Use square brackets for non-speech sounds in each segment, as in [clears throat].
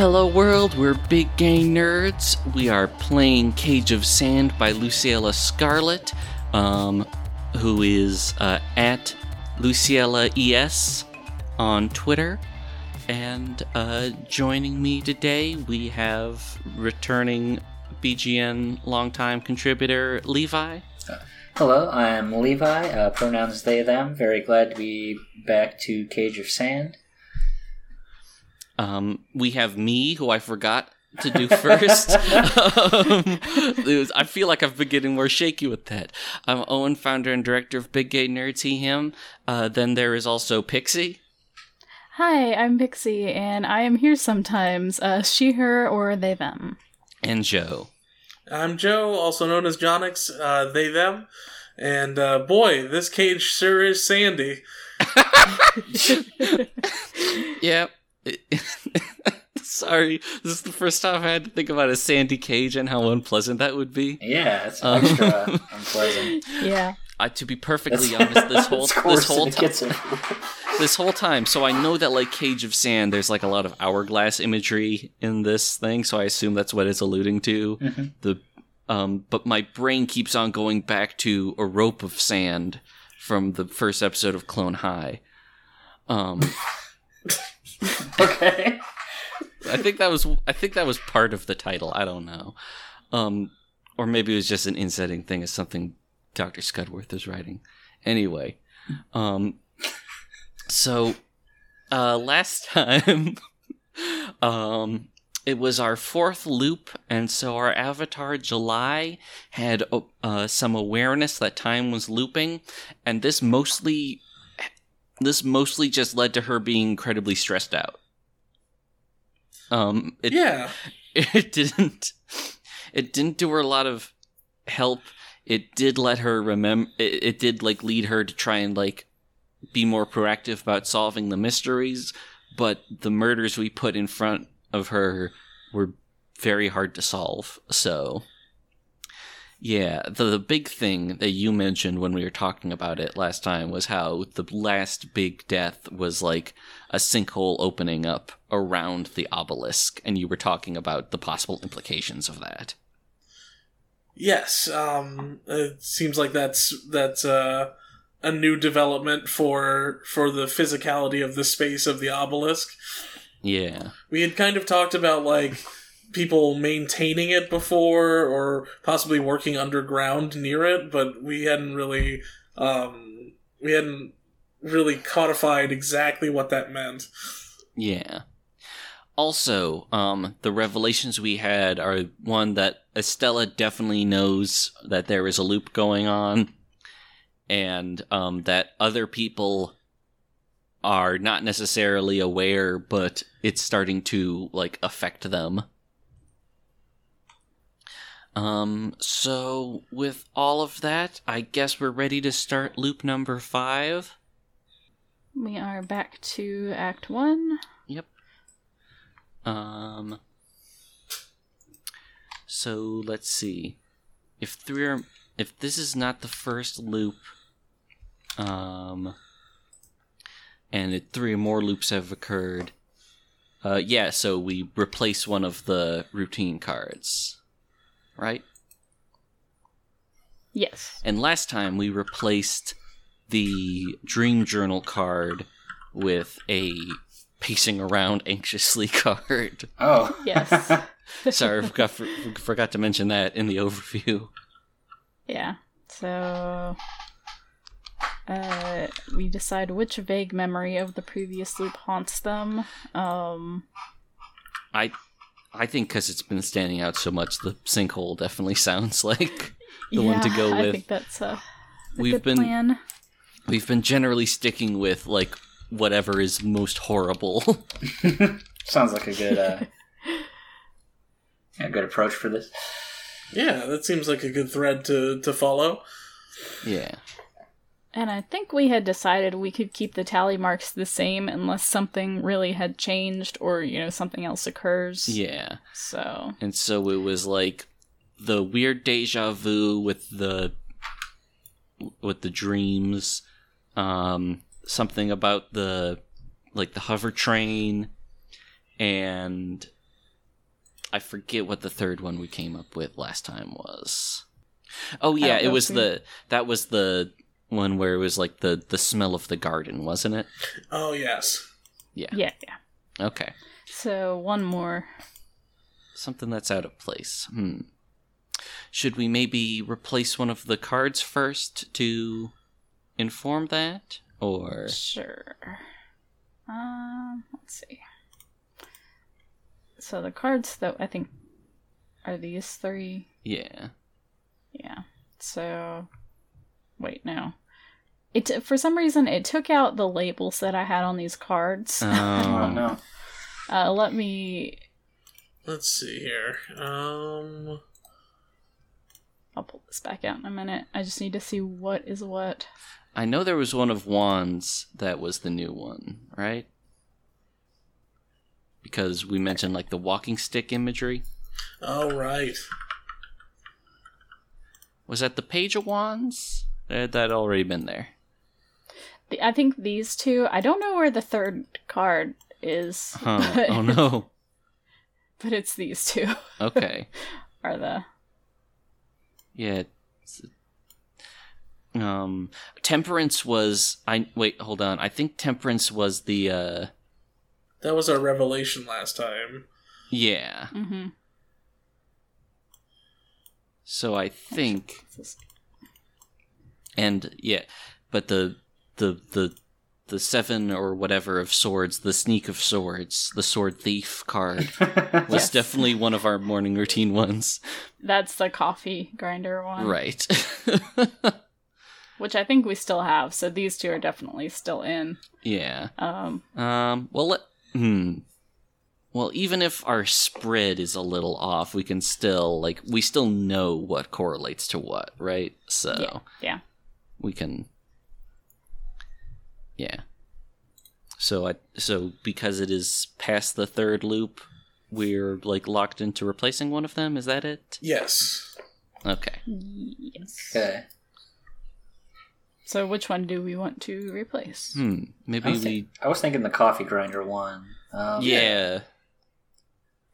Hello world, we're big gay nerds. We are playing Cage of Sand by Luciella Scarlett, um, who is uh, at Luciella ES on Twitter. And uh, joining me today, we have returning BGN longtime contributor Levi. Hello, I'm Levi, uh, pronouns they, them. Very glad to be back to Cage of Sand. Um, we have me, who I forgot to do first. [laughs] um, was, I feel like I've been getting more shaky with that. I'm Owen, founder and director of Big Gay Nerds, he, him. Uh, then there is also Pixie. Hi, I'm Pixie, and I am here sometimes. Uh, she, her, or they, them. And Joe. I'm Joe, also known as Jonix, uh, they, them. And uh, boy, this cage sure is sandy. [laughs] Yep. [laughs] [laughs] Sorry, this is the first time I had to think about a sandy cage and how unpleasant that would be. Yeah, it's Um, extra [laughs] unpleasant. Yeah. I, to be perfectly That's- honest, this [laughs] whole this whole time, this whole time. So I know that like Cage of Sand, there's like a lot of hourglass imagery in this thing. So I assume that's what it's alluding to. Mhm. The um, but my brain keeps on going back to a rope of sand from the first episode of Clone High. Um, Okay. I think that was I think that was part of the title. I don't know, um, or maybe it was just an insetting thing as something Doctor Scudworth is writing. Anyway, um, so uh, last [laughs] time, um, it was our fourth loop, and so our avatar July had uh, some awareness that time was looping, and this mostly this mostly just led to her being incredibly stressed out. Um, it, yeah. [laughs] it didn't it didn't do her a lot of help it did let her remember it, it did like lead her to try and like be more proactive about solving the mysteries but the murders we put in front of her were very hard to solve so yeah the, the big thing that you mentioned when we were talking about it last time was how the last big death was like a sinkhole opening up around the obelisk and you were talking about the possible implications of that Yes. Um, it seems like that's that's uh, a new development for for the physicality of the space of the obelisk. yeah We had kind of talked about like people maintaining it before, or possibly working underground near it, but we hadn't really um, we hadn't really codified exactly what that meant. Yeah. Also, um, the revelations we had are one that Estella definitely knows that there is a loop going on, and um, that other people are not necessarily aware, but it's starting to like affect them. Um, so with all of that, I guess we're ready to start loop number five. We are back to Act 1. Yep. Um. So let's see. If three are, if this is not the first loop, um, and it, three or more loops have occurred, uh, yeah. So we replace one of the routine cards, right? Yes. And last time we replaced the dream journal card with a pacing around anxiously [laughs] card. Oh. Yes. [laughs] Sorry, forgot, for, forgot to mention that in the overview. yeah. So. Uh, we decide which vague memory of the previous loop haunts them. Um, I I think because it's been standing out so much, the sinkhole definitely [laughs] sounds like the one to go with. yeah, I think that's a, a We've good been plan. we've been generally sticking with like whatever is most horrible. [laughs] Sounds like a good, uh, yeah, good approach for this. Yeah, that seems like a good thread to to follow. yeah. And I think we had decided we could keep the tally marks the same unless something really had changed or, you know, something else occurs. Yeah. So, And so it was like the weird deja vu with the with the dreams, um, something about the like the hover train, and I forget what the third one we came up with last time was. Oh yeah, it was the that was the one where it was like the the smell of the garden, wasn't it? Oh yes. yeah, yeah. Yeah. Okay. So, one more. Something that's out of place. Hmm. Should we maybe replace one of the cards first to inform that? Or. Sure. Um, let's see. So, the cards though, I think are these three. Yeah. Yeah. So, wait, no. It t- for some reason it took out the labels that I had on these cards. Oh Um, [laughs] no. uh, let me. Let's see here. Um. I'll pull this back out in a minute. I just need to see what is what. I know there was one of Wands that was the new one, right? Because we mentioned like the walking stick imagery. Oh right. Was that the Page of Wands? Or had that already been there? The, I think these two. I don't know where the third card is, Huh. but, oh no. [laughs] but it's these two [laughs] Okay. are the. Yeah. it's- Um, temperance was I wait. Hold on. I think temperance was the uh That was our revelation last time. yeah. Mm-hmm. So I think and yeah, but the the the the seven or whatever of swords, the sneak of swords, the sword thief card [laughs] was Yes. definitely one of our morning routine ones. That's the coffee grinder one, Right. [laughs] Which I think we still have. So these two are definitely still in. yeah. Um, Um, well, let, hmm. Well, even if our spread is a little off, we can still, like, we still know what correlates to what, right? So, yeah, yeah. We can. Yeah. So, I, so because it is past the third loop, we're, like, locked into replacing one of them? Is that it? Yes. Okay. Yes. Okay. So which one do we want to replace? Hmm. Maybe was, we. think- I was thinking the coffee grinder one. Um, yeah.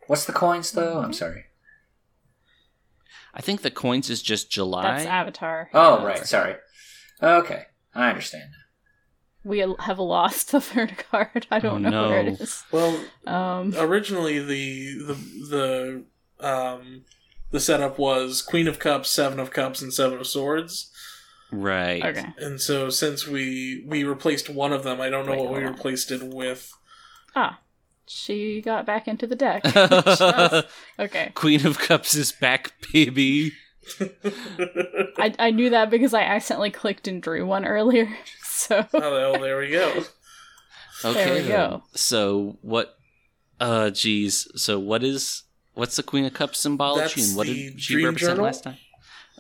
What's the coins though? I'm sorry. I think the coins is just July. That's Avatar. Oh, right. Sorry. Okay, I understand. We have lost [laughs] the third card. I don't Oh, know where it is. Well, Um, originally the the the um the setup was Queen of Cups, Seven of Cups, and Seven of Swords. right. okay. And so since we we replaced one of them, I don't know Wait, what we on. replaced it with. Ah, she got back into the deck. [laughs] Okay. Queen of Cups is back, baby. [laughs] I, I knew that because I accidentally clicked and drew one earlier. [laughs] So oh, well, there we go. Okay. There we then. go. So what? Uh, geez. So what is what's the Queen of Cups symbology, That's and what did she represent journal? last time?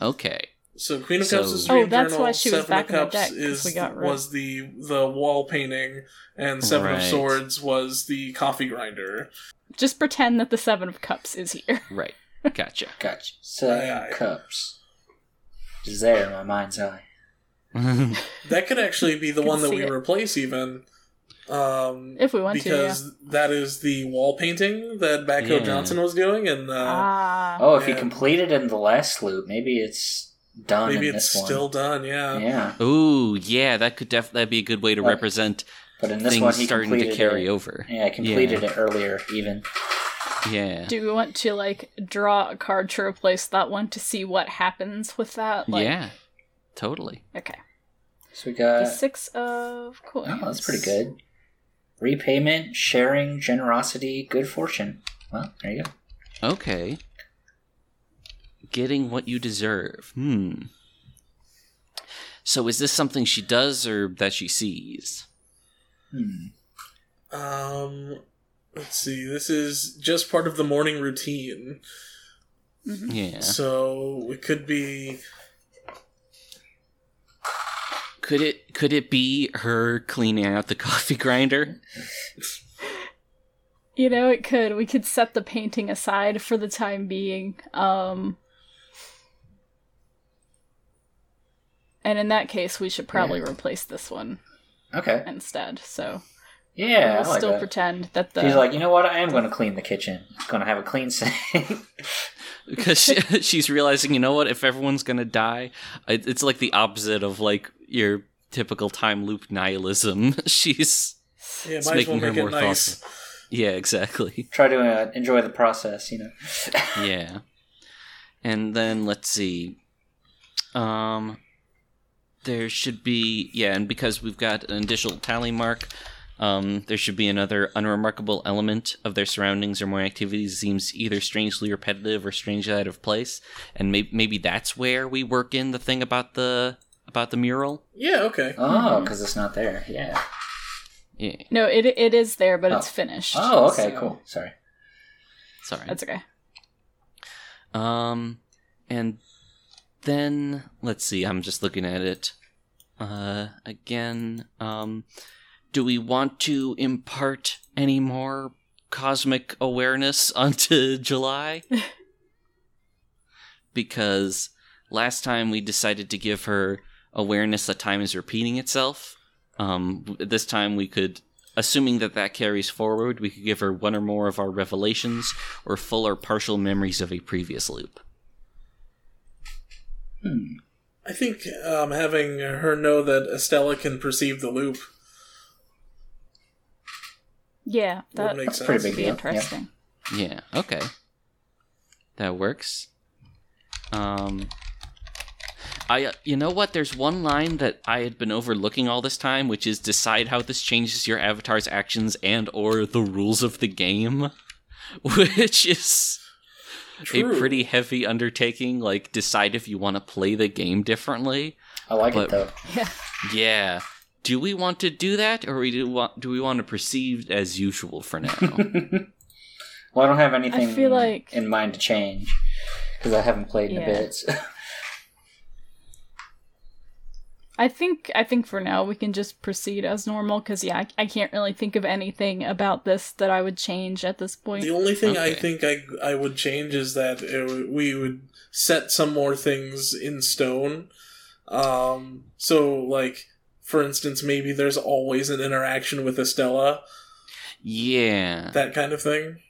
Okay. So Queen of So- Cups is Oh, Dream that's Journal, why she was Seven back of Cups deck, 'cause is we got was the the wall painting, and Seven of Swords was the coffee grinder. just pretend that the Seven of Cups is here. Right. Gotcha. [laughs] Gotcha. Seven Aye, aye. cups. Is there in my mind's eye. [laughs] That could actually be the one that we it. replace, even. Um, If we want to, yeah. because that is the wall painting that Batco Yeah. Johnson was doing, and uh, Ah. Oh, if you yeah. completed in the last loop, maybe it's done maybe in it's this still one. done. Yeah. Yeah, Ooh, yeah, that could def that'd be a good way to But represent but in this things one he starting to carry it. over. Yeah, I completed it earlier, even. Yeah. Do we want to like draw a card to replace that one to see what happens with that? Like, yeah. Totally. Okay. So we got The got. six of coins. Oh, that's pretty good. Repayment, sharing, generosity, good fortune. Well, there you go. Okay. Getting what you deserve. Hmm. So is this something she does or that she sees? Hmm. Um, let's see. This is just part of the morning routine, Mhm. Yeah. so it could be Could it could it be her cleaning out the [laughs] coffee grinder? You know, it could. We could set the painting aside for the time being. Um And in that case, we should probably replace this one Okay. instead. So Yeah, we'll I like still that. pretend that the He's like, you know what? I am going to clean the kitchen. Going to have a clean sink. [laughs] Because she, [laughs] she's realizing, you know what? If everyone's gonna die, it, it's like the opposite of like your typical time loop nihilism. [laughs] she's Yeah, it's might as well making her more nice. thoughtful. Yeah, exactly. Try to uh, enjoy the process, you know. yeah. And then let's see. Um there should be yeah, and because we've got an additional tally mark, um, there should be another unremarkable element of their surroundings or more activities seems either strangely repetitive or strangely out of place, and maybe maybe that's where we work in the thing about the about the mural. Yeah, okay. Oh, because it's not there. Yeah. Yeah, No, it it is there, but it's Oh. finished. Oh, okay, so cool. Sorry. sorry. That's okay. Um, and then let's see. I'm just looking at it. Uh, again. Um, do we want to impart any more cosmic awareness [laughs] onto July? [laughs] because last time we decided to give her awareness that time is repeating itself. Um, this time we could, assuming that that carries forward, we could give her one or more of our revelations or full or partial memories of a previous loop. Hmm. I think um, having her know that Estella can perceive the loop Yeah, that That's sense. pretty big deal. interesting. Yeah, okay. That works. Um I uh, you know what there's one line that I had been overlooking all this time which is decide how this changes your avatar's actions and or the rules of the game [laughs] which is True. a pretty heavy undertaking like decide if you want to play the game differently. I like But- it though. Yeah. Yeah. Do we want to do that or we do want do we want to proceed as usual for now? [laughs] well, I don't have anything feel like- in mind to change because I haven't played in Yeah. a bit. I think I think for now we can just proceed as normal because yeah, I, I can't really think of anything about this that I would change at this point. The only thing I think I I would change is that it, we would set some more things in stone. Um, so like for instance, maybe there's always an interaction with Estella, yeah. that kind of thing.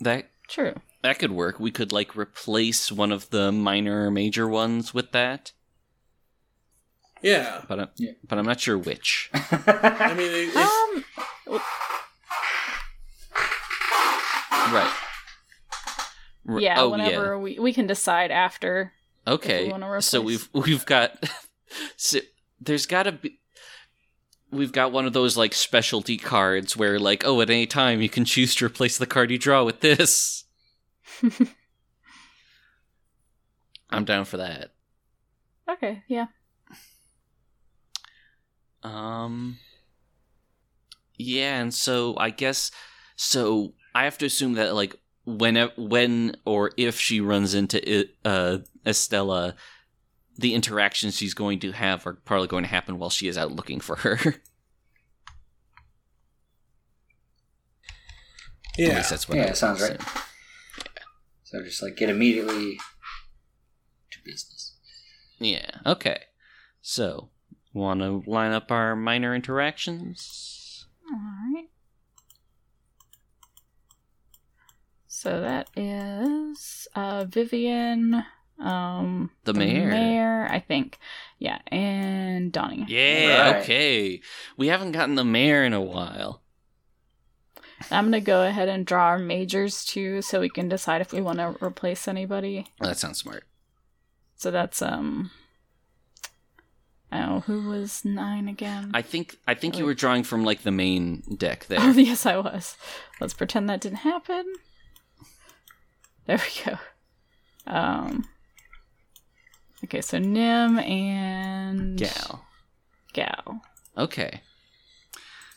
That True. That could work. We could like replace one of the minor or major ones with that, Yeah, but I'm, Yeah. but I'm not sure which. [laughs] I mean, if, Um, right. R- yeah, oh, whenever we we can decide after. yeah. Okay. we So we've we've got. [laughs] so there's got to be. We've got one of those like specialty cards where like oh at any time you can choose to replace the card you draw with this. [laughs] I'm down for that. Okay, yeah. Um. Yeah, and so I guess so. I have to assume that like when when or if she runs into it, uh, Estella, the interactions she's going to have are probably going to happen while she is out looking for her. [laughs] At yeah, least that's what. Yeah, I would sounds right. assume. so just like get immediately to business. Yeah. Okay. So, want to line up our minor interactions? Alright. So that is uh Vivian, um The mayor. mayor, I think. Yeah, and Donnie. Yeah. Right. Okay. We haven't gotten the mayor in a while. I'm gonna go ahead and draw our majors too so we can decide if we want to replace anybody. Oh, that sounds smart. So that's um Oh, who was nine again? I think I think you were drawing from like the main deck [laughs] there. Oh, yes, I was. Let's pretend that didn't happen. There we go. Um. Okay, so Nim and Gal. Gal. Okay.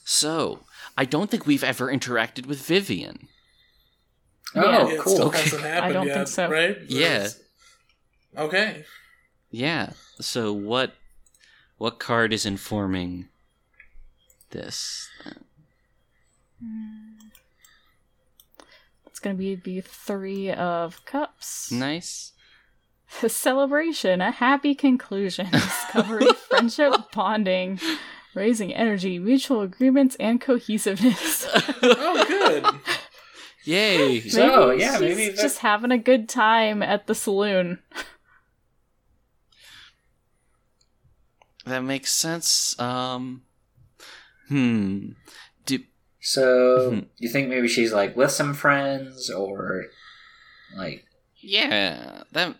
So, I don't think we've ever interacted with Vivian. Oh, Yeah. Yeah, it cool. still Okay. hasn't happened I don't yet, think so. right? Yeah. Okay. Yeah. So what what card is informing this? It's going to be the Three of Cups. Nice. A [laughs] celebration, a happy conclusion, [laughs] discovery, friendship, bonding, raising energy, mutual agreements, and cohesiveness. [laughs] Oh, good. Yay! So, Maybe yeah, she's maybe that- just having a good time at the saloon. That makes sense. Um, hmm. Do So, Mhm. you think maybe she's like with some friends or like yeah that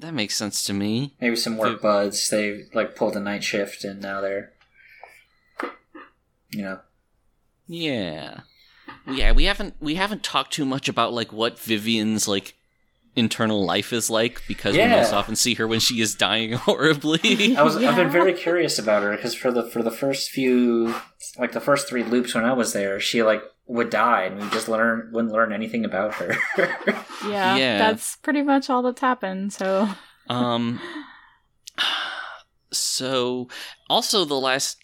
that makes sense to me. maybe some work Dude. buds? They like pulled a night shift and now they're, you know, Yeah, yeah. We haven't we haven't talked too much about like what Vivian's like internal life is like because we most often see her when she is dying [laughs] horribly. I was I've been very curious about her because for the for the first few like the first three loops when I was there, she like would die and we just learn wouldn't learn anything about her. [laughs] Yeah, Yeah. that's pretty much all that's happened. So, Um. So, also the last,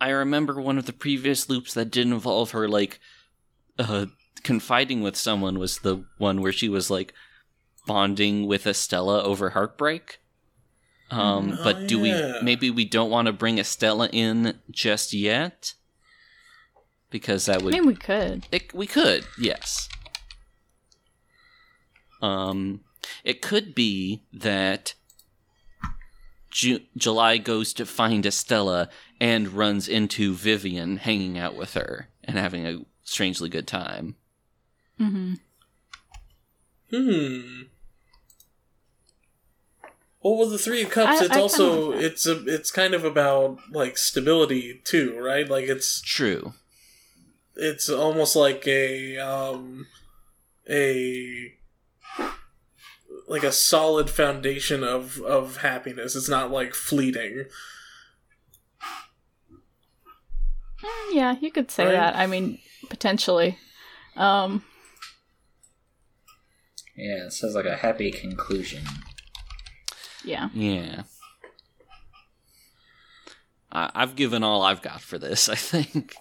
I remember one of the previous loops that did involve her like, uh, confiding with someone was the one where she was like bonding with Estella over heartbreak. Um, Oh, but do yeah. we maybe we don't want to bring Estella in just yet because that would. I would mean, we could. it, we could, yes. Um, it could be that Ju- July goes to find Estella and runs into Vivian hanging out with her and having a strangely good time. hmm Hmm. Well, with the Three of Cups, I- it's I kinda also it's a it's kind of about like stability too, right? Like it's True. It's almost like a um a like a solid foundation of of happiness. It's not like fleeting. Mm, Yeah, you could say Right? that. I mean, potentially. Um, yeah, it says like a happy conclusion. yeah. Yeah. I- I've given all I've got for this, [laughs] I think.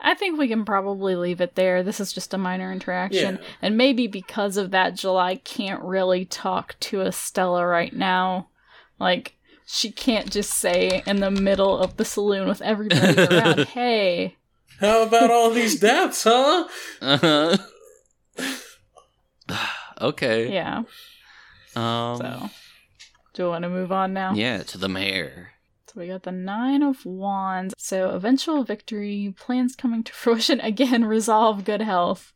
I think we can probably leave it there. This is just a minor interaction. Yeah. And maybe because of that, July can't really talk to Estella right now. Like, she can't just say in the middle of the saloon with everybody [laughs] around, hey. How about all these deaths, huh? Uh-huh. [sighs] okay. Yeah. Um, So, do you want to move on now? yeah, to the mayor. So we got the Nine of Wands. So eventual victory, plans coming to [laughs] fruition again, resolve, good health,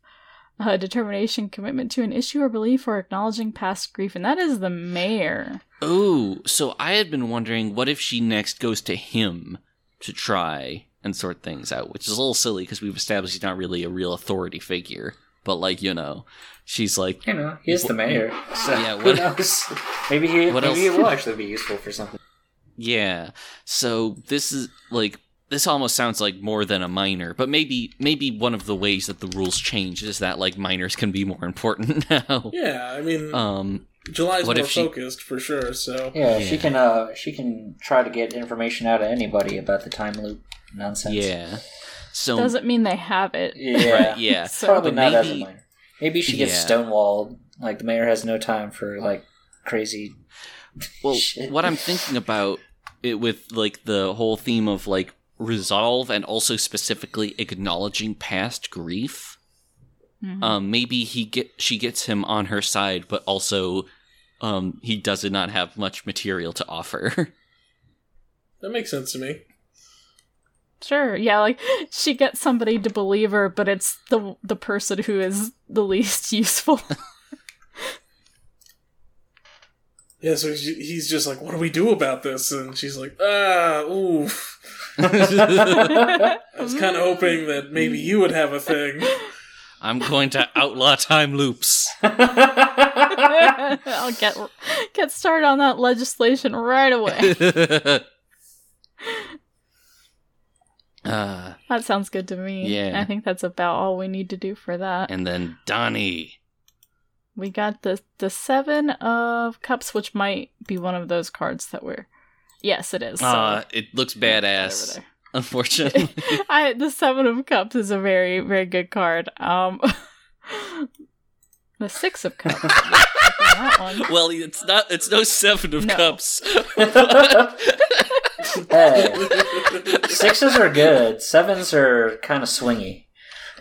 uh, determination, commitment to an issue or belief, or acknowledging past grief. And that is the mayor. Oh, so I had been wondering what if she next goes to him to try and sort things out, which is a little silly because we've established he's not really a real authority figure. But like you know, she's like, You know, he's the mayor. [laughs] So Yeah, who what- knows? [laughs] Maybe he What maybe else? it will actually be useful for something. Yeah. So this is like this almost sounds like more than a minor, but maybe maybe one of the ways that the rules change is that like minors can be more important [laughs] now. Yeah, I mean, Um. July's what more if she- focused for sure. So Yeah, Yeah. she can uh she can try to get information out of anybody about the time loop nonsense. Yeah. So Doesn't mean they have it. Yeah. Right, yeah. [laughs] So- Probably But not as a maybe- minor. Maybe she gets Yeah. stonewalled. Like the mayor has no time for like crazy [laughs] Well, Shit. what I'm thinking about it with like the whole theme of like resolve and also specifically acknowledging past grief. Mhm. Um, maybe he get she gets him on her side, but also um, he does not have much material to offer. [laughs] that makes sense to me. Sure, yeah, like she gets somebody to believe her, but it's the the person who is the least [laughs] useful. Yeah, so he's, he's just like, "What do we do about this?" And she's like, "Ah, oof." [laughs] I was kind of hoping that maybe you would have a thing. I'm going to outlaw time loops. [laughs] I'll get get started on that legislation right away. [laughs] uh, That sounds good to me. Yeah. I think that's about all we need to do for that. and then Donnie. We got the the seven of cups, which might be one of those cards that we're Yes, it is. So Uh, it looks badass. Unfortunately, [laughs] I the seven of cups is a very very good card. Um, [laughs] the six of cups. [laughs] that one. well, it's not. It's no seven of No. cups. hey, sixes are good. Sevens are kind of swingy.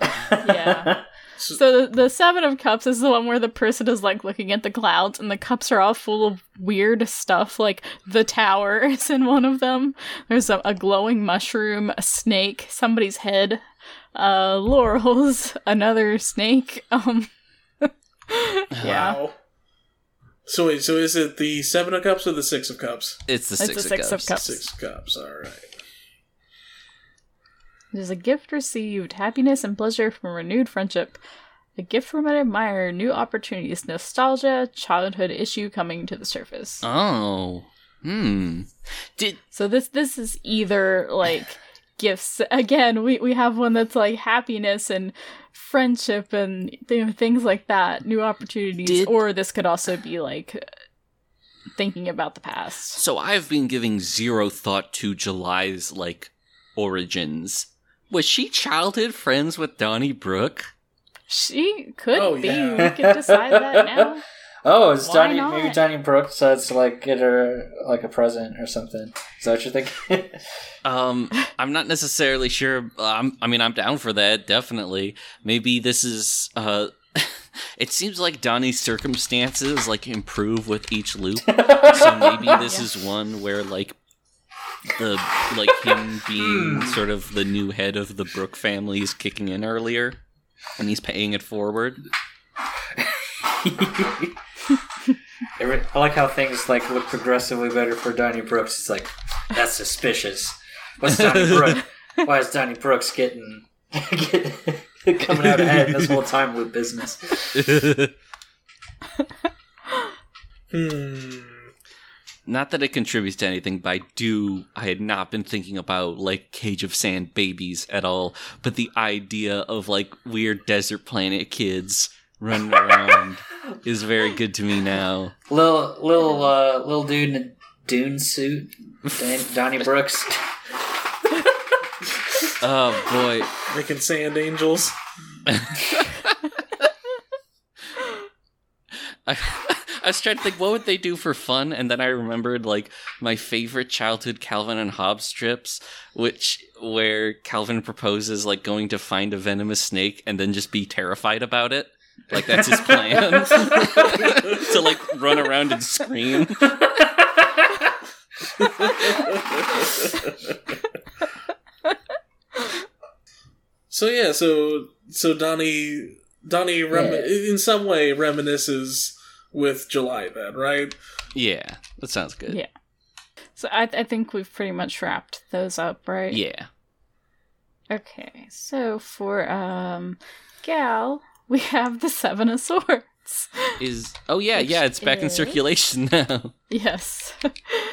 Yeah. So the, the seven of cups is the one where the person is like looking at the clouds and the cups are all full of weird stuff. Like the tower [laughs] is in one of them. There's a, a glowing mushroom, a snake, somebody's head, uh, laurels, [laughs] another snake. Um, [laughs] yeah, Wow. So wait, so is it the seven of cups or the six of cups? It's the It's six, the six of of cups. cups. Six of cups. All right. There's a gift received, happiness and pleasure from renewed friendship. A gift from an admirer, new opportunities, nostalgia, childhood issue coming to the surface. Oh, hmm. Did So this this is either like [laughs] gifts again. We we have one that's like happiness and friendship and th- things like that, new opportunities, Did- or this could also be like thinking about the past. so? I've been giving zero thought to July's like origins. Was she childhood friends with Donnie Brook? She could Oh, be. yeah. We could decide that now. [laughs] Oh, it's Why Donnie. not? Maybe Donnie Brooke decides to like get her like a present or something. Is that what you're thinking? [laughs] Um, I'm not necessarily sure. Um, I mean, I'm down for that. Definitely. Maybe this is. Uh, [laughs] it seems like Donnie's circumstances like improve with each loop. so maybe this Yeah. is one where like the like him [laughs] being sort of the new head of the Brooke family is kicking in earlier, and he's paying it forward. [laughs] I like how things like look progressively better for Donnie Brooks. It's like that's suspicious. What's Donnie [laughs] Brooks? Why is Donnie Brooks getting, getting coming out ahead in this whole time loop business? Hmm. [sighs] Not that it contributes to anything, but I do. I had not been thinking about like Cage of Sand babies at all, but the idea of like weird desert planet kids running around [laughs] is very good to me now. Little little uh, little dude in a dune suit, Dan- Donnie Brooks. [laughs] Oh boy. Making sand angels. I, [laughs] I was trying to think what would they do for fun, and then I remembered like my favorite childhood Calvin and Hobbes strips, which where Calvin proposes like going to find a venomous snake and then just be terrified about it. Like that's his plan [laughs] to like run around and scream. [laughs] So yeah, so so Donnie Donnie rem- Yeah. in some way reminisces with July then, right? Yeah, that sounds good. Yeah. So I, I think we've pretty much wrapped those up, right? Yeah. Okay. So for um Gal, we have the Seven of Swords. Is oh yeah Which yeah it's back in circulation [laughs] now. Yes.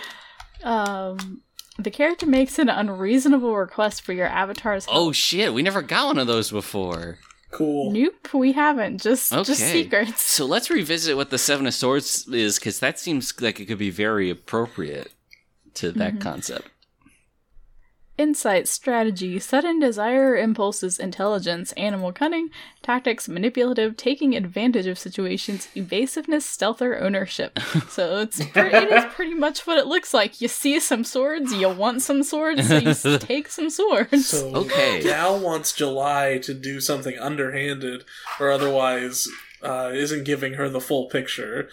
[laughs] um the character makes an unreasonable request for your avatar's help. Oh shit, we never got one of those before. Cool. Nope, we haven't. Just just Okay. secrets. So let's revisit what the Seven of Swords is, because that seems like it could be very appropriate to that Mhm. concept. Insight, strategy, sudden desire, impulses, intelligence, animal cunning, tactics, manipulative, taking advantage of situations, evasiveness, stealth, or ownership. [laughs] So it's pre- it is pretty much what it looks like. You see some swords, you want some swords, so you [laughs] take some swords. So Okay. Gal wants July to do something underhanded, or otherwise uh, isn't giving her the full picture.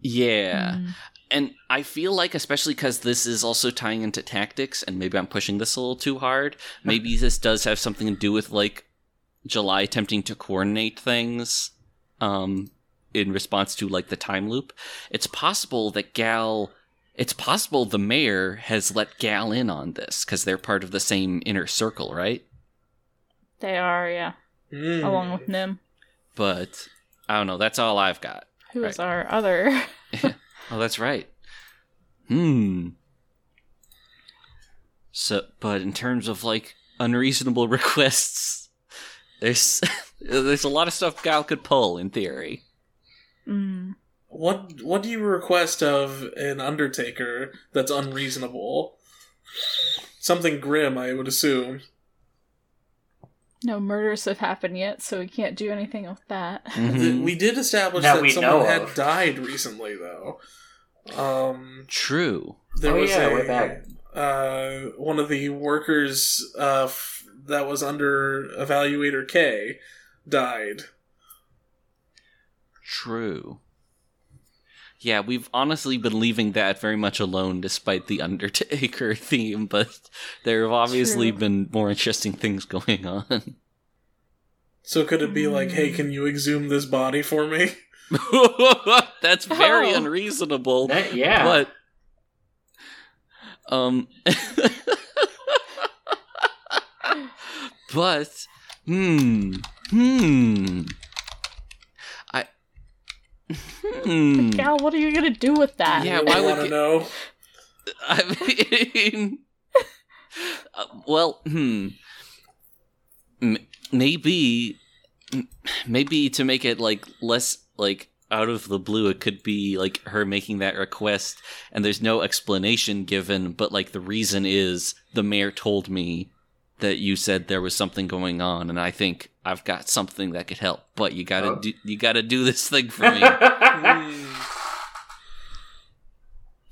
Yeah. Mm. And I feel like, especially because this is also tying into tactics, and maybe I'm pushing this a little too hard, [laughs] maybe this does have something to do with, like, July attempting to coordinate things um, in response to, like, the time loop. It's possible that Gal. It's possible the mayor has let Gal in on this, because they're part of the same inner circle, right? They are, yeah, Hmm. along with Nim, But I don't know. That's all I've got. who is Right. our other. [laughs] Oh, that's right. Hmm. So, but in terms of like unreasonable [laughs] requests, there's [laughs] there's a lot of stuff Gal could pull in theory. Mm. what what do you request of an undertaker that's unreasonable? Something grim, I would assume. No murders have happened yet, so we can't do anything with that. Mhm. We did establish That that, someone had died recently, though. Um, True. there Oh, was yeah, a way back. uh, one of the workers uh, f- that was under Evaluator K died. True. Yeah, we've honestly been leaving that very much alone despite the Undertaker [laughs] theme, but there have obviously True. been more interesting things going on. So could it be like, hey, can you exhume this body for me? [laughs] [laughs] That's very Oh. unreasonable. That- yeah. But um [laughs] But hmm hmm I hmm Gal, what are you gonna do with that? Yeah, I why would want to you- know? [laughs] I mean, uh, well, hmm. M- maybe, m- maybe to make it like less like out of the blue, it could be like her making that request, and there's no explanation given, but like the reason is the mayor told me that you said there was something going on, and I think I've got something that could help, but you gotta Oh. do you gotta do this thing for me. [laughs]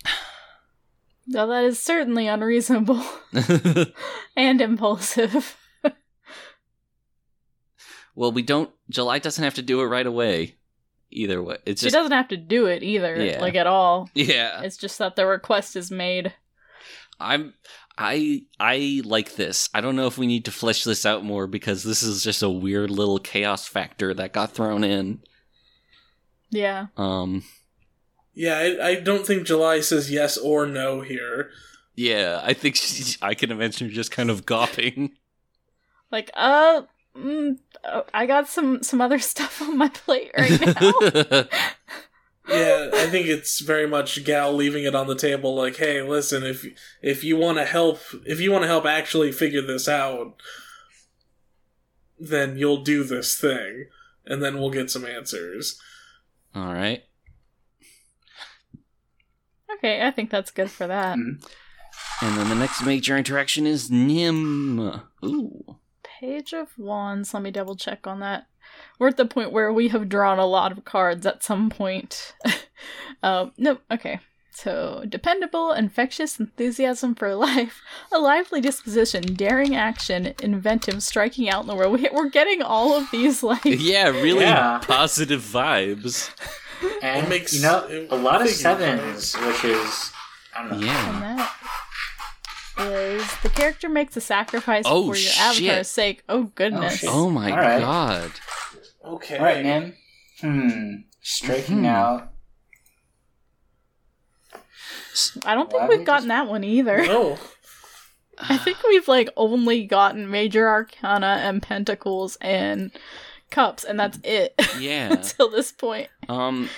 [sighs] now that is certainly unreasonable [laughs] and impulsive. [laughs] Well, we don't. July doesn't have to do it right away. Either way, it's she just doesn't have to do it either, Yeah. like at all. yeah. It's just that the request is made. I'm. I I like this. I don't know if we need to flesh this out more because this is just a weird little chaos factor that got thrown in. Yeah. Um. Yeah, I, I don't think July says yes or no here. Yeah, I think she, [laughs] I can imagine her just kind of gawping. Like, uh, mm, I got some some other [laughs] stuff on my plate right now. [laughs] Yeah, I think it's very much Gal leaving it on the table like, "Hey, listen, if if you want to help, if you want to help actually figure this out, then you'll do this thing and then we'll get some answers." All right. okay, I think that's good for that. Mhm. And then the next major interaction is Nim. Ooh. Page of Wands. Let me double check on that. We're at the point where we have drawn a lot of cards at some point. [laughs] um, no, okay. So, dependable, infectious enthusiasm for [laughs] life, a lively disposition, daring action, inventive, striking out in the world. We, we're getting all of these, like, [laughs] Yeah, really Yeah. positive vibes. and It makes- you know a lot of sevens, which is I don't know. Yeah. And that is the character makes a sacrifice Oh, for your shit. avatar's sake. Oh goodness. shit. Oh my All right. god. Okay. All right, man. Hmm. Striking Mhm. out. I don't think Why we've gotten just- that one either. No. [laughs] I think we've like only gotten major arcana and pentacles and cups, and that's it [laughs] Yeah. until this point. Um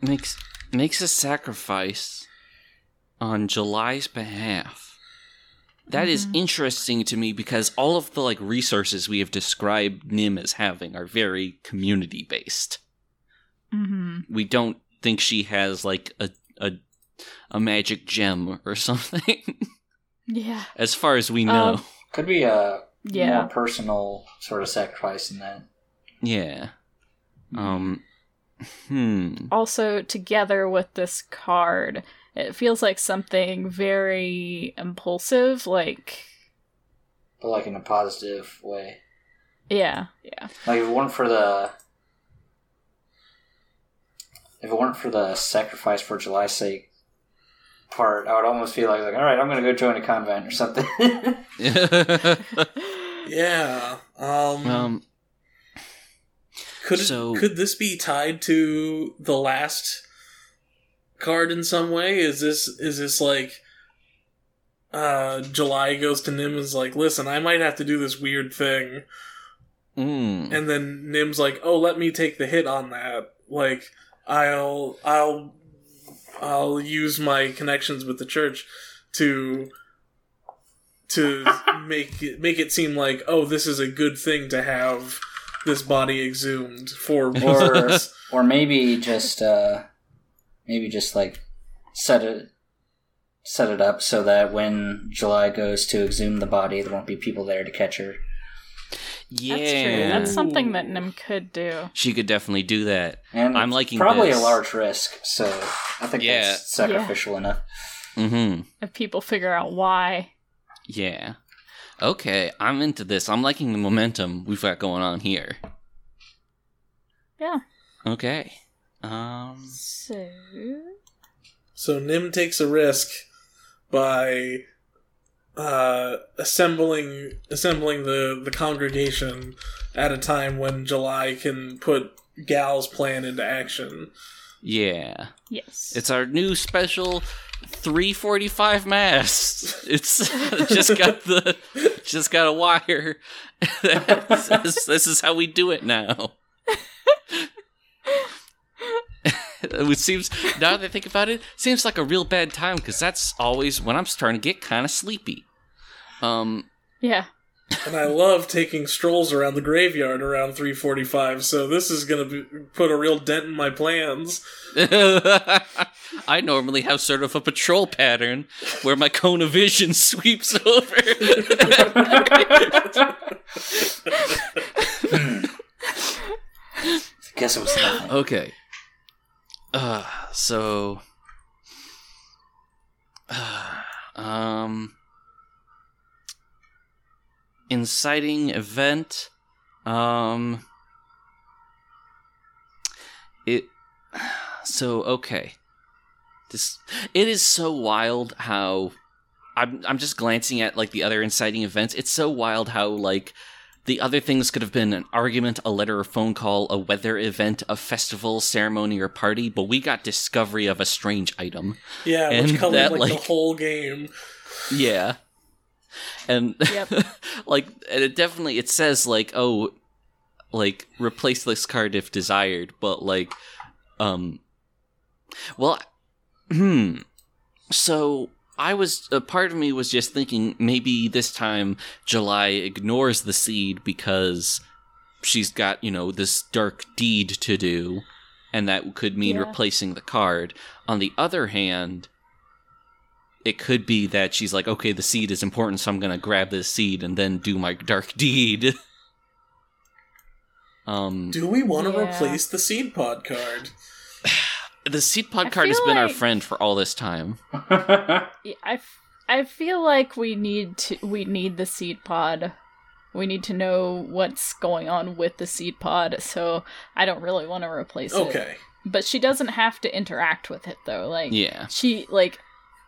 makes makes a sacrifice on July's behalf. That is Mhm. interesting to me because all of the like resources we have described Nim as having are very community based. Mm-hmm. We don't think she has like a a a magic gem or [laughs] something Yeah. as far as we know. Um, Could be a Yeah. more personal sort of sacrifice in that. yeah. Um hmm. Also, together with this card, it feels like something very impulsive. Like, But like in a positive way. yeah, yeah. Like if it weren't for the if it weren't for the sacrifice for July's sake part, I would almost feel like like, all right, I'm gonna go join a convent or something. [laughs] [laughs] Yeah. Um, um could it, so- could this be tied to the last card in some way? Is this is this like uh July goes to Nim and is like, listen, I might have to do this weird thing. mm. And then Nim's like, "Oh, let me take the hit on that. Like, I'll, I'll, I'll use my connections with the church to, to [laughs] make it make it seem like, oh, this is a good thing to have this body exhumed for [laughs] or or maybe just uh maybe just like set it set it up so that when July goes to exhume the body, there won't be people there to catch her. Yeah, That's true. That's something that Nim could do. she could definitely do that. And I'm liking probably this. a large risk, so I think Yeah. that's sacrificial enough. Mm-hmm. If people figure out why. Yeah. Okay, I'm into this. I'm liking the momentum we've got going on here. Yeah. Okay. Um. So. So Nim takes a risk by uh, assembling assembling the, the congregation at a time when July can put Gal's plan into action. Yeah. Yes. It's our new special 345 mast. It's [laughs] just got the just got a wire. [laughs] this, this is how we do it now. [laughs] it seems now that I think about it, seems like a real bad time because that's always when I'm starting to get kind of sleepy. Um, yeah. And I love taking strolls around the graveyard around 3:45. So this is going to put a real dent in my plans. [laughs] I normally have sort of a patrol pattern where my cone of vision [laughs] sweeps over. [laughs] Guess it was nothing. okay. Uh, so. um. Inciting event. Um. It. So, okay. This. It is so wild how. I'm, I'm just glancing at like the other inciting events. It's so wild how like the other things could have been an argument, a letter, a phone call, a weather event, a festival, ceremony, or party, but we got discovery of a strange item. Yeah, And which colored that, like, like- the whole game. Yeah. And Yep. [laughs] like and it definitely it says like oh like replace this card if desired, but like um well [clears throat] hmm so I was a part of me was just thinking maybe this time July ignores the seed because she's got, you know, this dark deed to do and that could mean Yeah. replacing the card. On the other hand, it could be that she's like, okay, the seed is important, so I'm gonna grab this seed and then do my dark [laughs] deed. um, Do we want to Yeah. replace the seed pod card? [sighs] the seed pod I card has feel been our friend for all this time. [laughs] Yeah, I, f- I feel like we need to we need the seed pod. We need to know what's going on with the seed pod, so I don't really want to replace it. Okay. But she doesn't have to interact with it though. Like Yeah, she like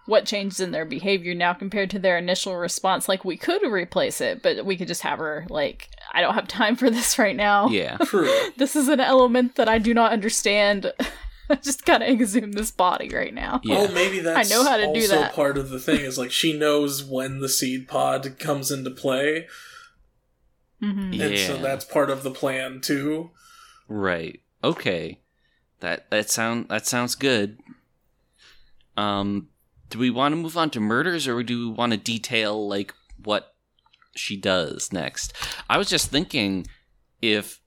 what changes in their behavior now compared to their initial response like we could replace it but we could just have her like i don't have time for this right now yeah, [laughs] True. this is an element that i do not understand [laughs] I just gotta exhume this body right now yeah. Oh, maybe that's know how to do also that. part of the thing is like she knows when the seed pod comes into play, Mhm. Yeah. and so that's part of the plan too. Right. Okay. That that sound that sounds good. Um do we want to move on to murders or do we want to detail like what she does next? I was just thinking if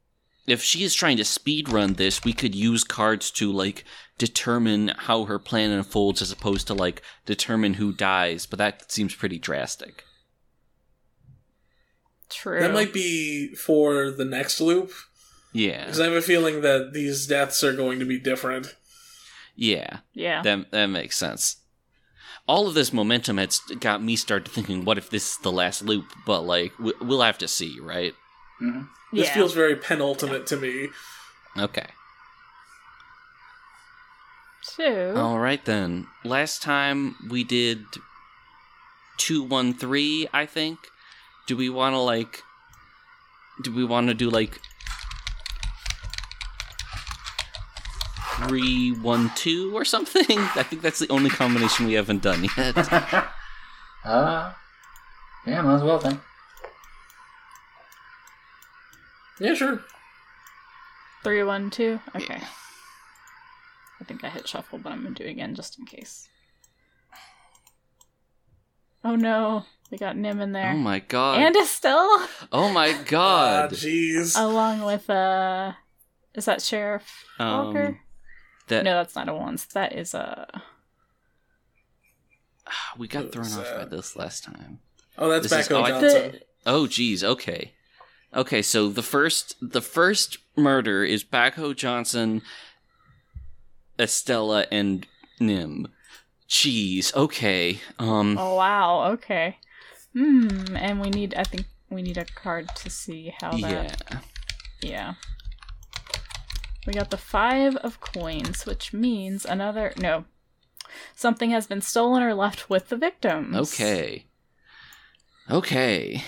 if she is trying to speed run this, we could use cards to like determine how her plan unfolds as opposed to like determine who dies, but that seems pretty drastic. true That might be for the next loop Yeah. because I have a feeling that these deaths are going to be different. Yeah. yeah That that makes sense. All of this momentum has got me started thinking, what if this is the last loop? But like, we- we'll have to see, right? Mhm. This yeah. feels very penultimate to me. Okay. so All right then. Last time we did two one three, I think. Do we want to like? Do we want to do like three one two or something? [laughs] I think that's the only combination we haven't done yet. [laughs] uh, yeah, might as well then. Yeah, sure. three one two okay i think i hit shuffle but i'm gonna do it again just in case oh no We got Nim in there. Oh my god. and Estelle, oh my [laughs] Ah, god. jeez. along with uh, is that Sheriff Um, Walker? That no, that's not a once. That is a. [sighs] we got thrown was off by this last time. oh, that's this is- Becco oh, I- Johnson. The, Oh geez, okay. Okay, so the first the first murder is Backo Johnson, Estella, and Nim. Jeez, okay. Um oh wow. Okay. Hmm. And we need. I think we need a card to see how that. yeah. Yeah. We got the five of coins, which means another no. Something has been stolen or left with the victims. Okay. Okay.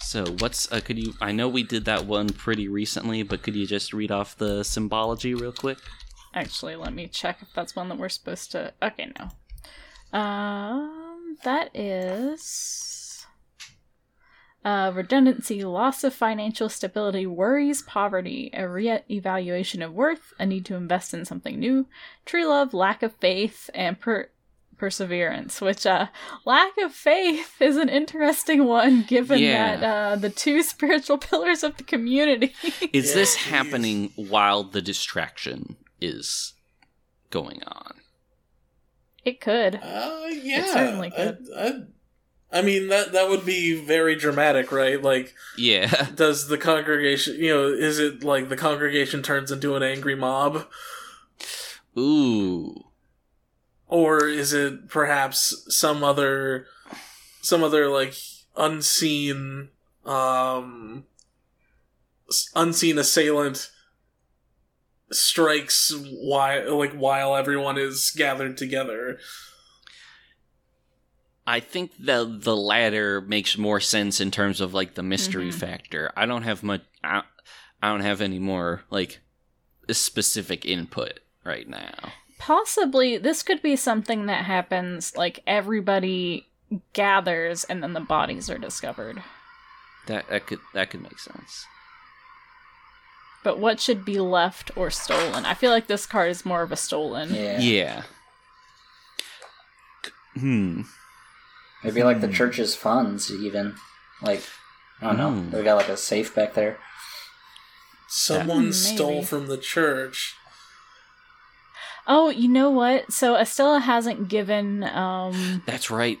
So what's uh, could you I know we did that one pretty recently, but could you just read off the symbology real quick? Actually, let me check if that's one that we're supposed to. Okay, no. Um, that is. Uh, redundancy, loss of financial stability, worries, poverty, a re-evaluation of worth, a need to invest in something new, true love, lack of faith, and per- perseverance. Which, uh, lack of faith is an interesting one, given Yeah. that uh, the two [laughs] spiritual pillars of the community. [laughs] Is Yeah, this geez. happening while the distraction is going on? it could. Uh, yeah. certainly could. I, I mean that that would be very dramatic, right? Like, Yeah. [laughs] does the congregation, you know, is it like the congregation turns into an angry mob, Ooh. or is it perhaps some other, some other like unseen, um, unseen assailant strikes while like while everyone is gathered together? I think the the latter makes more sense in terms of like the mystery Mhm. factor. I don't have much. I, I don't have any more like specific input right now. Possibly, this could be something that happens like everybody gathers and then the bodies are discovered. That that could that could make sense. But what should be left or stolen? I feel like this card is more of a stolen. Yeah. Yeah. Hmm. Maybe like the Hmm. church's funds, even. Like, I don't know. Hmm. They got like a safe back there. Someone Hmm, stole maybe. from the church. Oh, you know what? So Estella hasn't given um That's right.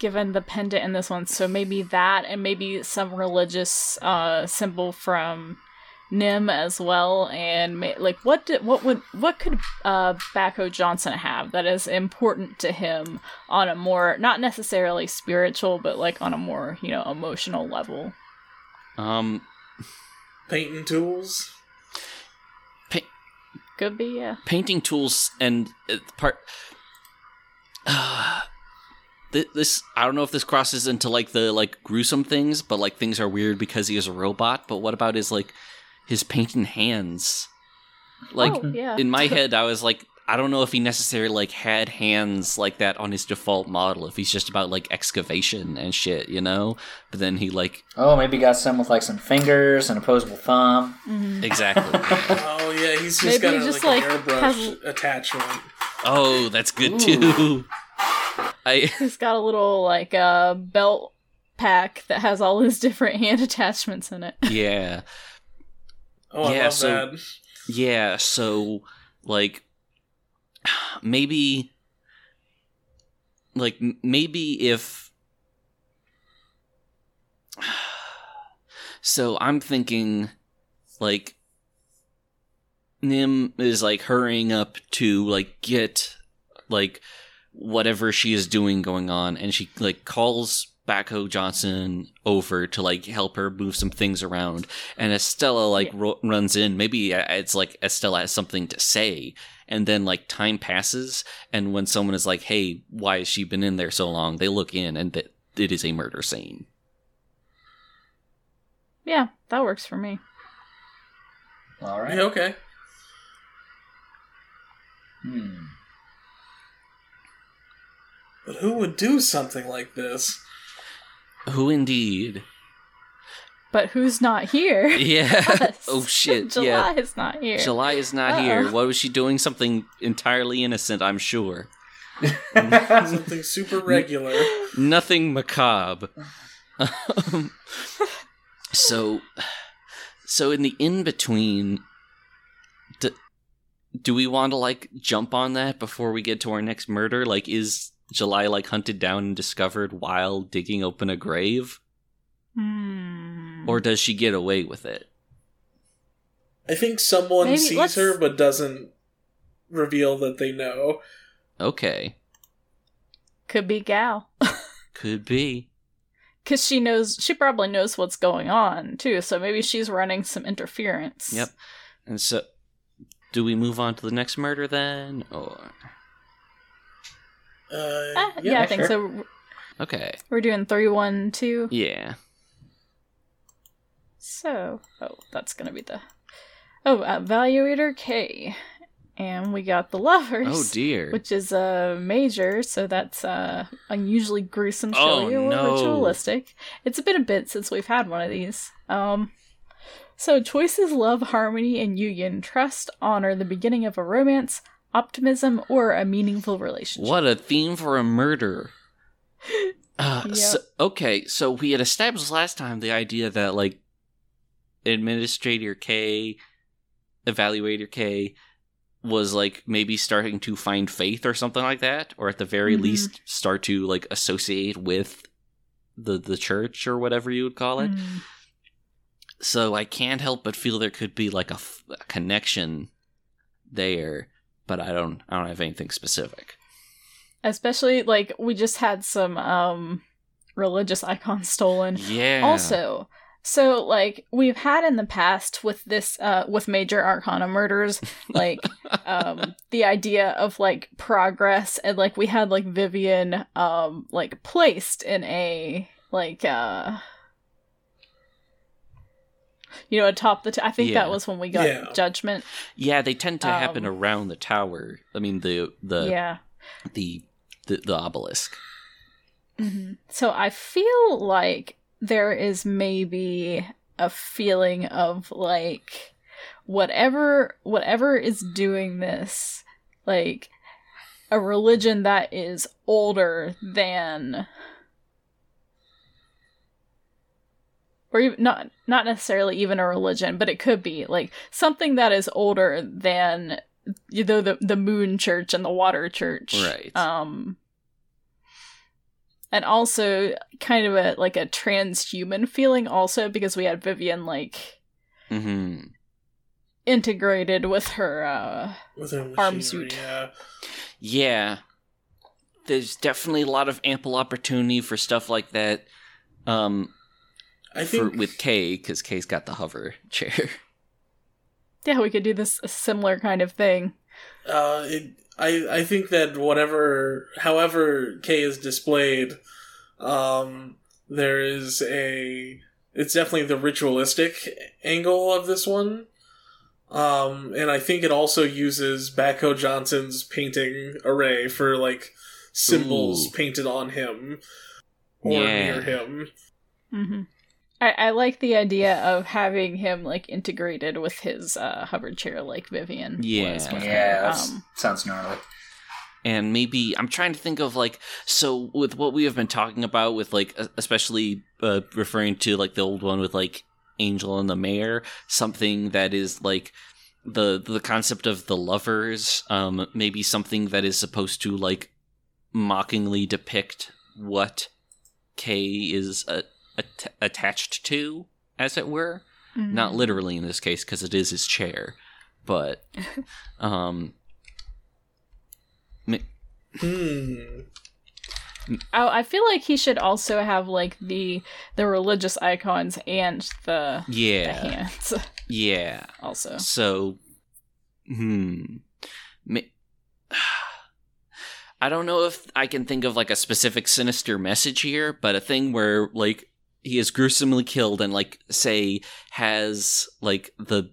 given the pendant in this one, so maybe that and maybe some religious uh symbol from Nim as well, and ma- like what did, what would what could uh Backo Johnson have that is important to him on a more not necessarily spiritual, but like on a more you know emotional level. Um. Painting tools. Could be yeah. painting tools and uh, part [sighs] uh, thi- this i don't know if this crosses into like the like gruesome things but like things are weird because he is a robot but what about his like his painting hands like oh, yeah. in my head i was like i don't know if he necessarily like had hands like that on his default model if he's just about like excavation and shit you know but then he like Oh, maybe got some with like some fingers and opposable thumb. Mhm. exactly [laughs] Oh yeah, he's just Maybe got he a, just, like, like, an airbrush has- attachment. oh that's good Ooh. too [laughs] i [laughs] He's got a little like uh belt pack that has all his different hand attachments in it. yeah Oh, I Yeah, so- that. Yeah, so like [sighs] maybe like maybe if [sighs] so I'm thinking like Nim is like hurrying up to like get like whatever she is doing going on and she like calls Backo Johnson over to like help her move some things around and Estella like Yeah. ro- runs in maybe uh, it's like Estella has something to say and then like time passes and when someone is like hey why has she been in there so long they look in and th- it is a murder scene Yeah, that works for me. All right. Yeah, okay. Hmm. But who would do something like this? Who indeed But who's not here? [laughs] yeah Us. oh shit [laughs] July yeah is not here. July is not Uh-oh. here. What was she doing? Something entirely innocent, I'm sure. [laughs] Something super regular. Nothing macabre. Um, so, so in the in between, do, do we want to like jump on that before we get to our next murder? Like, is July like hunted down and discovered while digging open a grave, Hmm. or does she get away with it? I think someone Maybe sees let's- her but doesn't reveal that they know. Okay, Could be Gal. [laughs] could be. Because she knows, she probably knows what's going on too, so maybe she's running some interference. Yep. And so, do we move on to the next murder then, or Uh, Ah, yeah, I think sure. so. okay? We're doing three, one, two. Yeah. So, oh, that's gonna be the. Oh, evaluator K. And we got the lovers. Oh dear. Which is a uh, major, so that's uh, unusually gruesome, Oh, chilly, or no. ritualistic. It's been a bit since we've had one of these. Um, so choices love, harmony, and union, trust, honor, the beginning of a romance, optimism, or a meaningful relationship. What a theme for a murder. [laughs] Uh, Yep. so, okay, so we had established last time the idea that like Administrator K, Evaluator K, was like maybe starting to find faith or something like that, or at the very Mhm. least start to like associate with the the church or whatever you would call it. Mm. So I can't help but feel there could be like a, f- a connection there, but I don't I don't have anything specific. Especially like we just had some um religious [laughs] icons stolen. Yeah. Also, so like we've had in the past with this uh with major arcana murders, [laughs] like um the idea of like progress and like we had like Vivian um like placed in a like uh you know atop the t- I think Yeah. that was when we got Yeah. judgment. Yeah, they tend to happen Um, around the tower. I mean the the yeah. the, the the obelisk. hmm So I feel like there is maybe a feeling of like whatever whatever is doing this, like a religion that is older than or even, not not necessarily even a religion, but it could be like something that is older than you know the the moon church and the water church. Right. Um and also kind of a like a transhuman feeling also because we had Vivian like Mm-hmm. integrated with her uh with her Arm suit. Yeah. Yeah. There's definitely a lot of ample opportunity for stuff like that. Um, I for think with Kay because Kay's got the hover [laughs] chair. yeah, we could do this a similar kind of thing. uh, it, I I think that whatever, however, K is displayed, um, there is a. It's definitely the ritualistic angle of this one, um, and I think it also uses Backo Johnson's painting array for like symbols Ooh. painted on him or Yeah. near him. hmm I, I like the idea of having him like integrated with his uh hover chair like Vivian. Yeah. was with. Yeah, that Um, sounds gnarly. and maybe I'm trying to think of like so with what we have been talking about with like especially uh, referring to like the old one with like Angel and the Mayor, something that is like the the concept of the lovers, um, maybe something that is supposed to like mockingly depict what Kay is uh, at- attached to, as it were mhm. not literally in this case because it is his chair but [laughs] um Hmm. I, I feel like he should also have like the the religious icons and the the yeah hands [laughs] yeah also. so hmm Ma- [sighs] i don't know if i can think of like a specific sinister message here but a thing where like he is gruesomely killed and like say has like the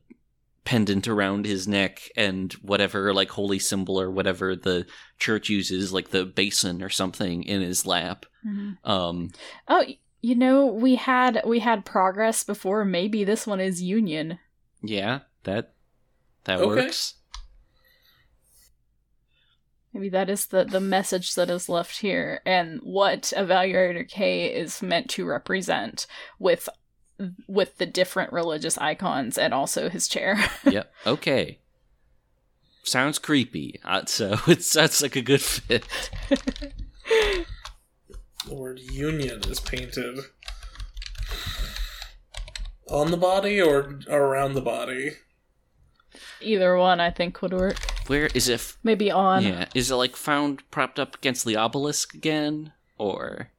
pendant around his neck and whatever like holy symbol or whatever the church uses like the basin or something in his lap Mhm. um Oh, you know, we had we had progress before. Maybe this one is union. Yeah, that that Okay. works. Maybe that is the, the message that is left here and what Evaluator K is meant to represent with with the different religious icons and also his chair. [laughs] yep. Okay. Sounds creepy. Uh, so [laughs] it's sounds like a good fit. The word union is painted on the body or around the body. Either one I think would work. Where is it? F- Maybe on. yeah. Is it like found propped up against the obelisk again? Or.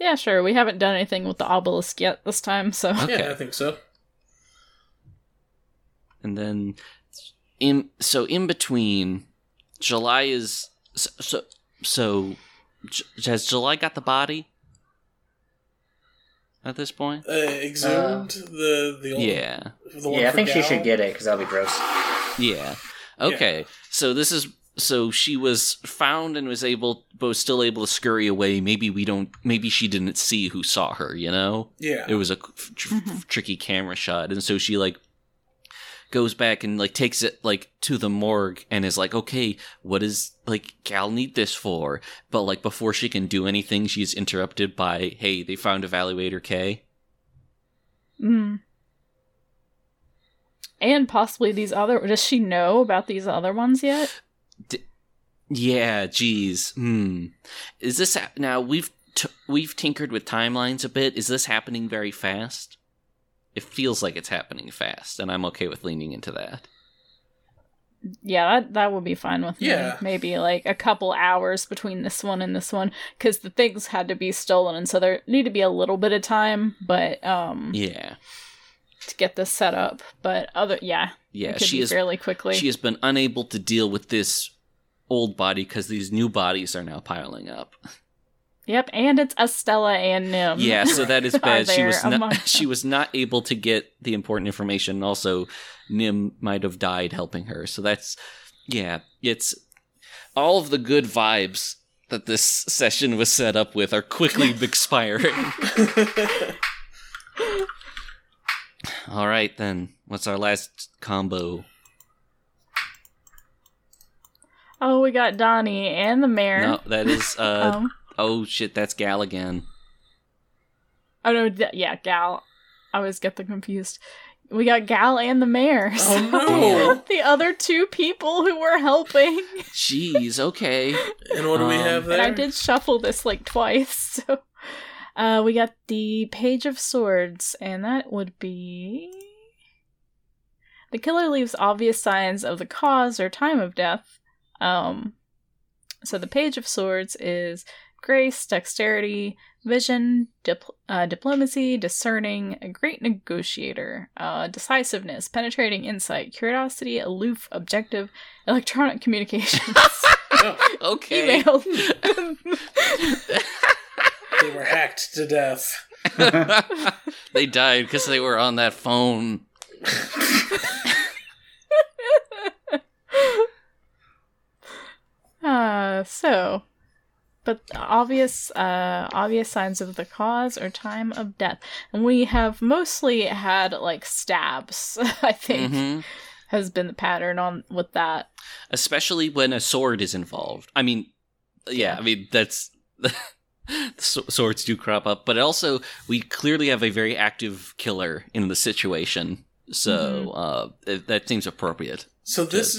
Yeah, sure. We haven't done anything with the obelisk yet this time, so Okay. Yeah, I think so. And then. In, so in between, July is. So. So. so J- has July got the body? At this point? Uh, exhumed the the old, Yeah. the one yeah, I for think she should get it because that'll be gross. Yeah. Okay. So this is so she was found and was able but was still able to scurry away. Maybe we don't maybe she didn't see who saw her, you know? Yeah, It was a tr- [laughs] tricky camera shot and so she like goes back and like takes it like to the morgue and is like, "Okay, what does like Gal need this for?" But like before she can do anything, she's interrupted by, "Hey, they found Evaluator K." Mm. And possibly these other. Does she know about these other ones yet? Yeah, geez. Hmm. Is this hap- now? We've t- we've tinkered with timelines a bit. Is this happening very fast? It feels like it's happening fast, and I'm okay with leaning into that. Yeah, that that would be fine with Yeah. me. Maybe like a couple hours between this one and this one, because the things had to be stolen, and so there need to be a little bit of time, but um, Yeah, to get this set up. But other, yeah, yeah. she is fairly quickly. She has been unable to deal with this old body because these new bodies are now piling up. Yep, and it's Estella and Nim. yeah, so [laughs] that is bad. She was among not [laughs] she was not able to get the important information. and Also, Nim might have died helping her. So that's yeah, it's all of the good vibes that this session was set up with are quickly [laughs] expiring. All right, then. What's our last combo? Oh, we got Donnie and the mayor. No, that is [laughs] uh um, oh shit, that's Gal again. oh no, d- yeah, Gal. I always get them confused. We got Gal and the mayor. Oh, no. [laughs] the other two people who were helping. Jeez, okay. and what do we Um, have there? And I did shuffle this like twice. [laughs] So uh, we got the Page of Swords, and that would be. The killer leaves obvious signs of the cause or time of death. Um, so the Page of Swords is grace, dexterity, vision, dip- uh, diplomacy, discerning, a great negotiator, uh, decisiveness, penetrating insight, curiosity, aloof, objective, electronic communications, Oh, [laughs] [laughs] Okay. email. [laughs] they were hacked to death. [laughs] they died because they were on that phone. [laughs] Uh, so, but obvious, uh, obvious signs of the cause or time of death, and we have mostly had like stabs. [laughs] I think hmm has been the pattern on with that. Especially when a sword is involved. I mean, yeah, I mean that's S- swords do crop up, but also we clearly have a very active killer in the situation, so uh, it- that seems appropriate. So this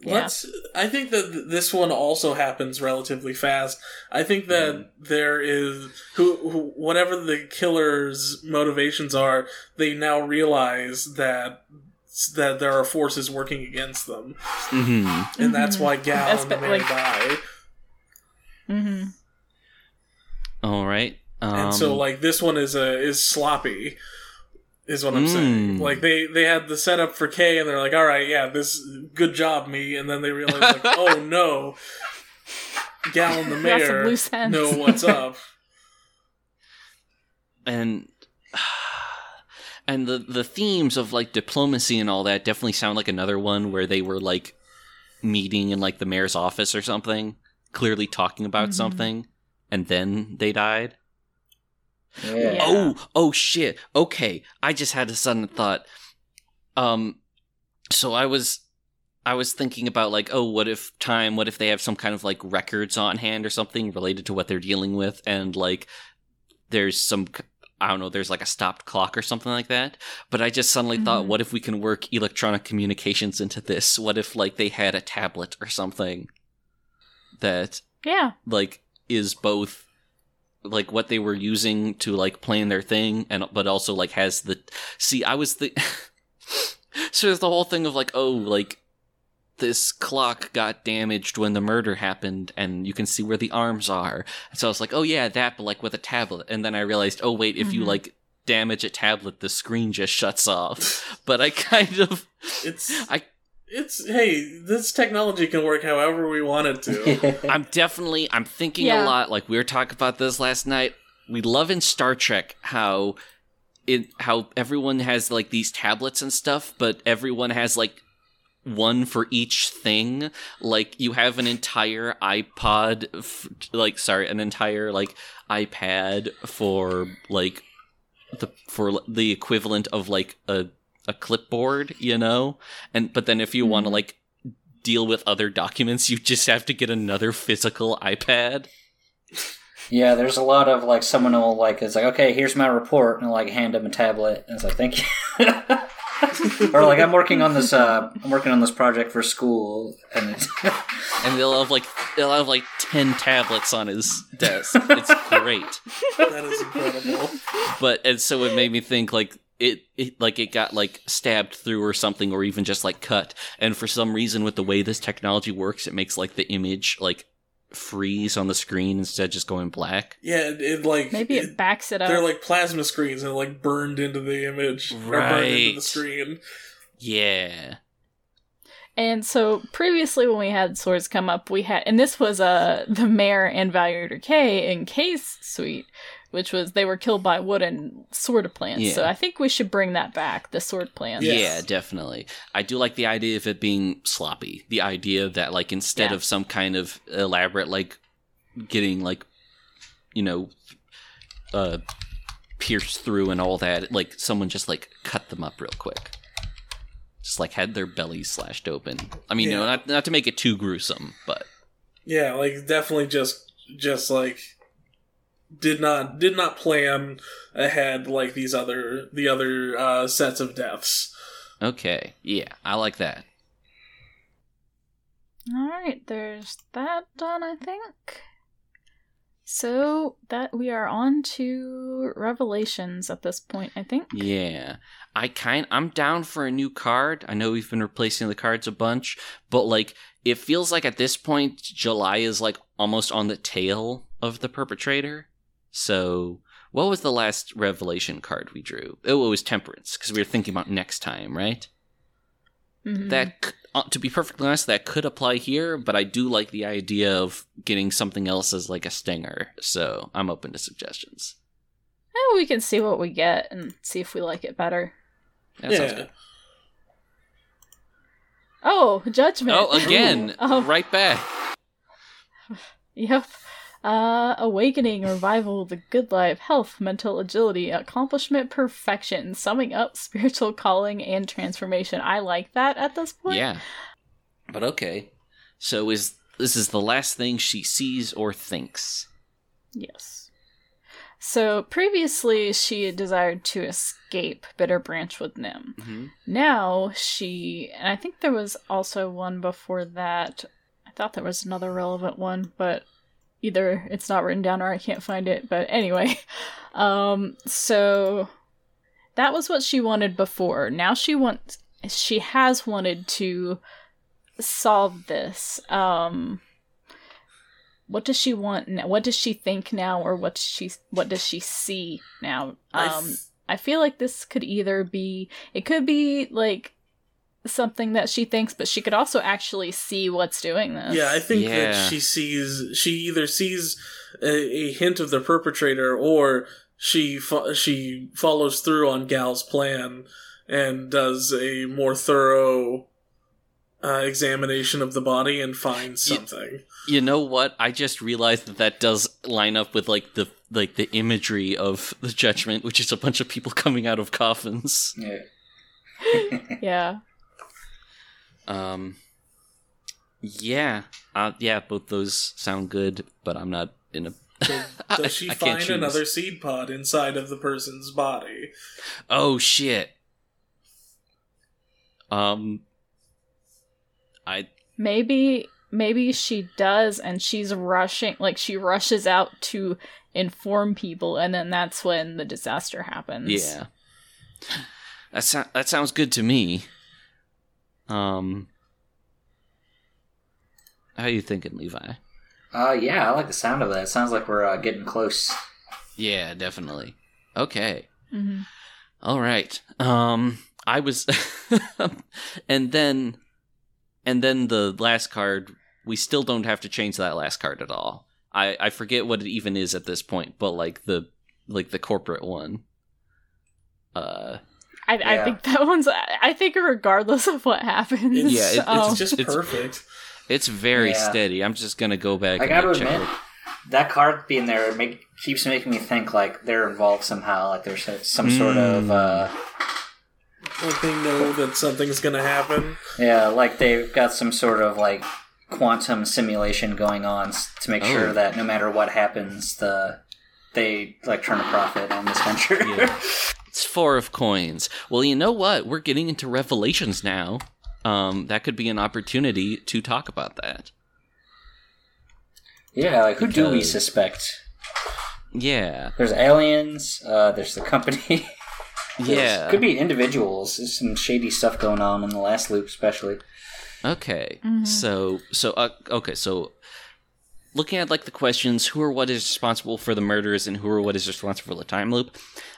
Yeah. let's I think that this one also happens relatively fast. I think that there is who, who whatever the killer's motivations are, they now realize that that there are forces working against them. hmm And that's Mhm. why Gal That's and the man like- die. Mm-hmm. All right. Um, and so like this one is a is sloppy is what i'm saying Mm. like they they had the setup for k and they're like all right yeah this good job me and then they realize like [laughs] oh no gal and the mayor loose ends. know what's up and [sighs] and the the themes of like diplomacy and all that definitely sound like another one where they were like meeting in like the mayor's office or something, clearly talking about Mhm. something, and then they died. Yeah. Yeah. Oh, oh shit. Okay, I just had a sudden thought. Um, so I was, I was thinking about like, oh, what if time? What if they have some kind of like records on hand or something related to what they're dealing with, and like there's some I don't know, there's like a stopped clock or something like that. But I just suddenly thought, Mhm. what if we can work electronic communications into this? What if like they had a tablet or something that Yeah. like is both like what they were using to like plan their thing and but also like has the see i was the [laughs] so there's the whole thing of like oh like this clock got damaged when the murder happened and you can see where the arms are. And so i was like oh yeah that but like with a tablet. And then i realized oh wait if you Mhm. like damage a tablet the screen just shuts off. [laughs] But i kind of It's I- it's hey, this technology can work however we want it to. [laughs] I'm definitely I'm thinking Yeah. a lot. Like we were talking about this last night. We love in Star Trek how it how everyone has like these tablets and stuff, but everyone has like one for each thing. Like you have an entire iPod, f- like sorry, an entire like iPad for like the for the equivalent of like a a clipboard, you know. And but then if you want to like deal with other documents, you just have to get another physical iPad. Yeah, there's a lot of like someone will like it's like okay, here's my report, and like hand them a tablet, and it's like thank you. [laughs] or like I'm working on this, uh, I'm working on this project for school, and it's [laughs] And they'll have like they'll have like ten tablets on his desk. It's [laughs] great. that is incredible. But and so it made me think like it, it like it got like stabbed through or something or even just like cut. And for some reason with the way this technology works, it makes like the image like freeze on the screen instead of just going black. Yeah, it, it like Maybe it backs it up. they're like plasma screens and like burned into the image or burned into the screen. Yeah. And so previously when we had swords come up, we had and this was uh the mayor and Valuator K in K's suite, which was they were killed by wooden sword plants. So I think we should bring that back, the sword plants. Yes. Yeah, definitely. I do like the idea of it being sloppy. The idea that like instead Yeah. of some kind of elaborate like getting like you know uh pierced through and all that, like someone just like cut them up real quick. Just like had their bellies slashed open. I mean, you know, not not to make it too gruesome, but Yeah, like definitely just just like did not did not plan ahead like these other the other uh, sets of deaths. okay. Yeah, I like that. All right, there's that done, I think. So that we are on to revelations at this point, I think. Yeah. I kind I'm down for a new card. I know we've been replacing the cards a bunch, but like it feels like at this point July is like almost on the tail of the perpetrator. So, what was the last revelation card we drew? Oh, it was temperance because we were thinking about next time, right? Mhm. That uh, to be perfectly honest, that could apply here, but I do like the idea of getting something else as like a stinger. So, I'm open to suggestions. Eh, we can see what we get and see if we like it better. That sounds yeah. good. Oh, judgment. Oh, again, [laughs] Oh. right back. [sighs] Yep. Uh, awakening, revival, the good life, health, mental agility, accomplishment, perfection, summing up, [laughs] spiritual calling, and transformation. I like that at this point. Yeah. But okay. So is this is the last thing she sees or thinks? Yes. So previously, she desired to escape Bitter Branch with Nim. Mm-hmm. Now she, and I think there was also one before that. I thought there was another relevant one, but either it's not written down or I can't find it. But anyway, [laughs] um, so that was what she wanted before. Now she wants, she has wanted to solve this. Um, what does she want? Now? What does she think now, or what she what does she see now? Um, th- I feel like this could either be it could be like something that she thinks, but she could also actually see what's doing this. Yeah, I think Yeah. that she sees she either sees a, a hint of the perpetrator or she fo- she follows through on Gal's plan and does a more thorough uh, examination of the body and finds Ye- something. You know what? I just realized that that does line up with like the like the imagery of the judgment, which is a bunch of people coming out of coffins. yeah. [laughs] yeah. Um, Yeah, uh, yeah, both those sound good, but I'm not in a. [laughs] Does she I find choose. another seed pod inside of the person's body? Oh shit. Um. I Maybe maybe she does and she's rushing like she rushes out to inform people and then that's when the disaster happens. yeah. That so- that sounds good to me. Um. How you thinking, Levi? Uh, yeah, I like the sound of that. It sounds like we're uh, getting close. Yeah, definitely. Okay. hmm All right. Um I was [laughs] and then and then the last card we still don't have to change that last card at all. I I forget what it even is at this point, but like the like the corporate one. Uh I, I think that one's I think regardless of what happens. It's, Yeah, it- it's um, it's just It's- perfect. it's very Yeah. steady. I'm just going to go back I and gotta check admit, it. that card being there make, keeps making me think like they're involved somehow. Like there's some sort of Mm. uh, Like they know that something's gonna happen. yeah, like they've got some sort of like quantum simulation going on to make Oh. sure that no matter what happens, the they like turn a profit on this venture. Yeah. It's four of coins. Well, you know what? We're getting into revelations now. Um, that could be an opportunity to talk about that. Yeah, like who do we suspect? Yeah, There's aliens. Uh, there's the company. [laughs] There's- yeah. could be individuals. There's some shady stuff going on in the last loop, especially. Okay. Mhm. So so uh, okay, so looking at like the questions, who or what is responsible for the murders and who or what is responsible for the time loop?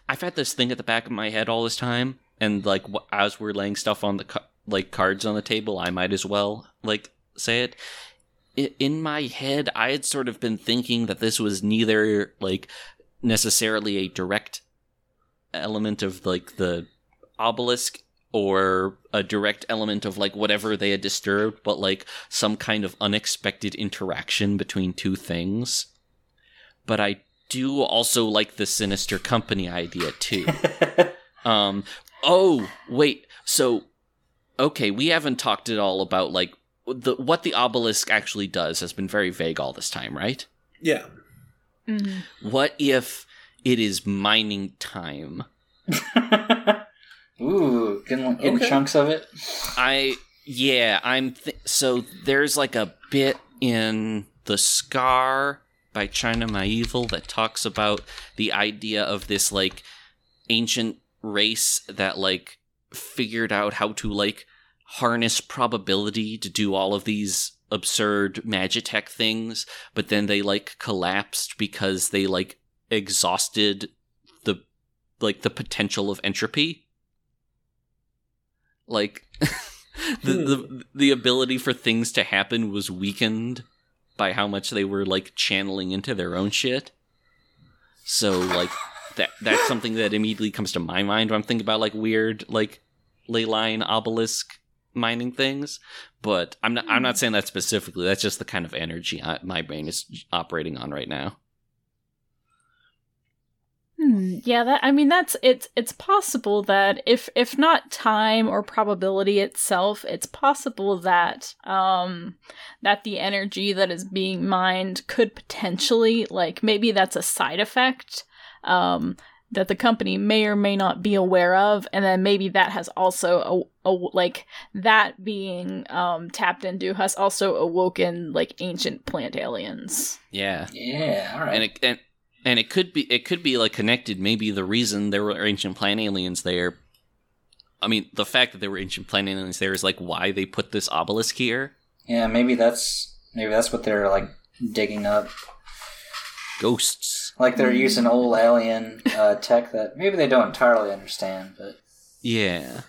I've had this thing at the back of my head all this time and like as we're laying stuff on the like cards on the table, I might as well like say it. In my head, I had sort of been thinking that this was neither like necessarily a direct element of like the obelisk or a direct element of like whatever they had disturbed, but like some kind of unexpected interaction between two things. But I do also like the sinister company idea too. [laughs] um oh, wait. So okay, we haven't talked at all about like the what the obelisk actually does has been very vague all this time, right? Yeah. Mhm. What if it is mining time? [laughs] [laughs] Ooh, getting, getting Okay. chunks of it. I yeah, I'm th- so there's like a bit in the Scar by China Miéville that talks about the idea of this like ancient race that like figured out how to like harness probability to do all of these absurd magitech things, but then they like collapsed because they like exhausted the like the potential of entropy. Like [laughs] the, hmm. the the ability for things to happen was weakened by how much they were like channeling into their own shit. So like that that's [laughs] something that immediately comes to my mind when I'm thinking about like weird like ley line obelisk mining things. But I'm not I'm not hmm. saying that specifically. That's just the kind of energy I, my brain is operating on right now. Hmm, yeah, that I mean that's it's it's possible that if if not time or probability itself, it's possible that um that the energy that is being mined could potentially like maybe that's a side effect um that the company may or may not be aware of and then maybe that has also a, a like that being um tapped into has also awoken like ancient plant aliens. Yeah. Yeah, all right. and it and, and it could be it could be like connected maybe the reason there were ancient plant aliens there i mean the fact that there were ancient plant aliens there is like why they put this obelisk here yeah, maybe that's maybe that's what they're like digging up. ghosts Like they're Mm. using old alien uh, tech that maybe they don't entirely understand, but yeah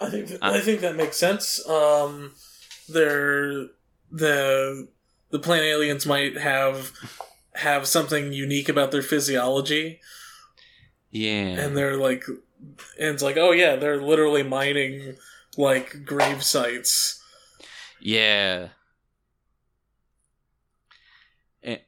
I think th- Uh, I think that makes sense. Um, they're the the plant aliens might have have something unique about their physiology, yeah. And they're like, and it's like, oh yeah, they're literally mining like grave sites. yeah. Eh,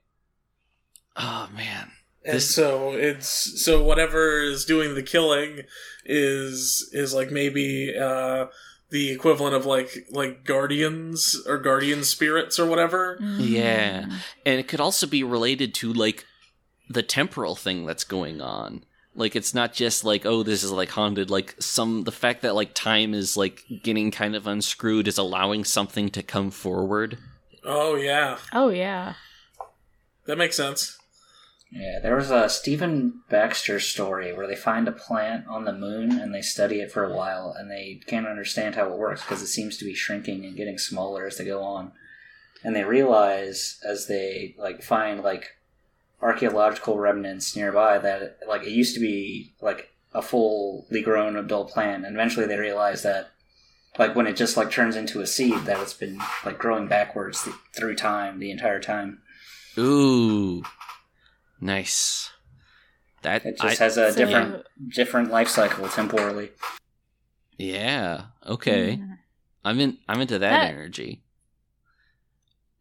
oh man. And This- so it's so whatever is doing the killing is is like maybe uh the equivalent of like like guardians or guardian spirits or whatever. Yeah. Mm. And it could also be related to like the temporal thing that's going on. Like it's not just like oh this is like haunted like some the fact that like time is like getting kind of unscrewed is allowing something to come forward. Oh yeah, Oh yeah. that makes sense. Yeah, there was a Stephen Baxter story where they find a plant on the moon and they study it for a while and they can't understand how it works because it seems to be shrinking and getting smaller as they go on. And they realize as they like find like archaeological remnants nearby that like it used to be like a fully grown adult plant and eventually they realize that like when it just like turns into a seed that it's been like growing backwards th- through time the entire time. Ooh. Nice. That It just I- has a So, different different life cycle temporally. Yeah. Okay. Mm. I'm in I'm into that, That- energy.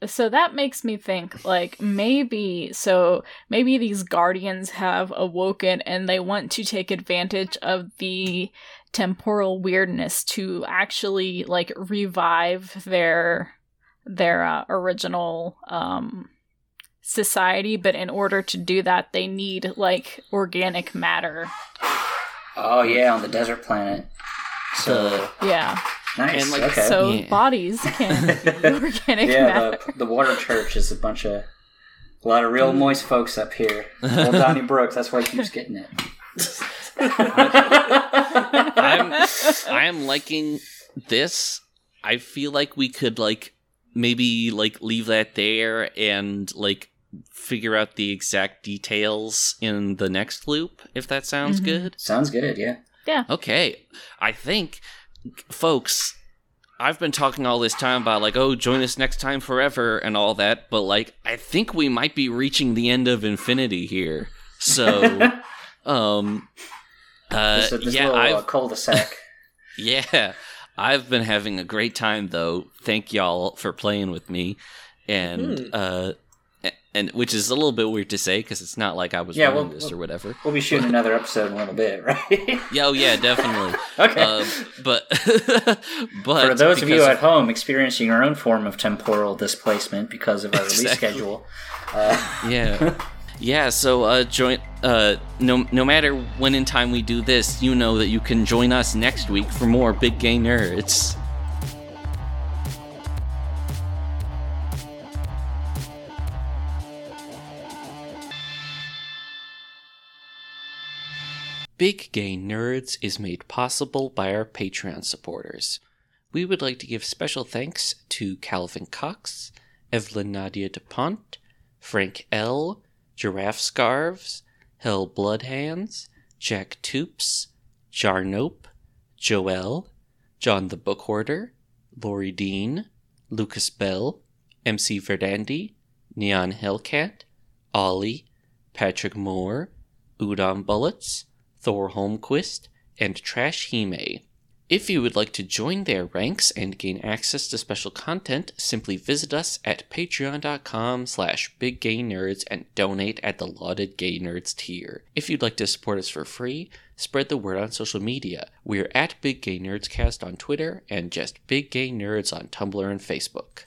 So that makes me think like maybe so maybe these guardians have awoken and they want to take advantage of the temporal weirdness to actually like revive their their uh, original um society but in order to do that they need like organic matter. Oh yeah, on the desert planet. So Yeah. nice. and, like, okay. So Yeah. bodies can [laughs] be organic yeah, matter. the, the water church is a bunch of a lot of real Mm. moist folks up here. Well, [laughs] Donnie Brooks, that's why he keeps getting it. [laughs] I'm I am liking this. I feel like we could like maybe like leave that there and like figure out the exact details in the next loop if that sounds Mhm. good. Sounds good. Yeah. Yeah. Okay. I think folks I've been talking all this time about like oh join us next time forever and all that but like I think we might be reaching the end of infinity here. So [laughs] um uh this, this yeah, little I've uh, cul-de-sac. [laughs] [laughs] yeah, I've been having a great time though. Thank y'all for playing with me, and Hmm. uh, a- and which is a little bit weird to say because it's not like I was Yeah, running well- this or whatever. We'll be shooting another episode in a little bit, [laughs] right? Yeah, oh yeah, definitely. [laughs] okay. uh, but [laughs] but For those of you at home experiencing your own form of temporal displacement because of our release schedule, uh, yeah. Yeah, so uh, join. Uh, no, no matter when in time we do this, you know that you can join us next week for more Big Gay Nerds. Big Gay Nerds is made possible by our Patreon supporters. We would like to give special thanks to Calvin Cox, Evelyn Nadia DuPont, Frank L., Giraffe Scarves, Hell Bloodhands, Jack Toops, Jarnope, Joel, John the Book Hoarder, Lori Dean, Lucas Bell, MC Verdandi, Neon Hellcat, Ollie, Patrick Moore, Udon Bullets, Thor Holmquist, and Trash Hime. If you would like to join their ranks and gain access to special content, simply visit us at patreon.com slash biggaynerds and donate at the lauded gay nerds tier. If you'd like to support us for free, spread the word on social media. We're at Big Gay Nerds Cast on Twitter and just Big Gay Nerds on Tumblr and Facebook.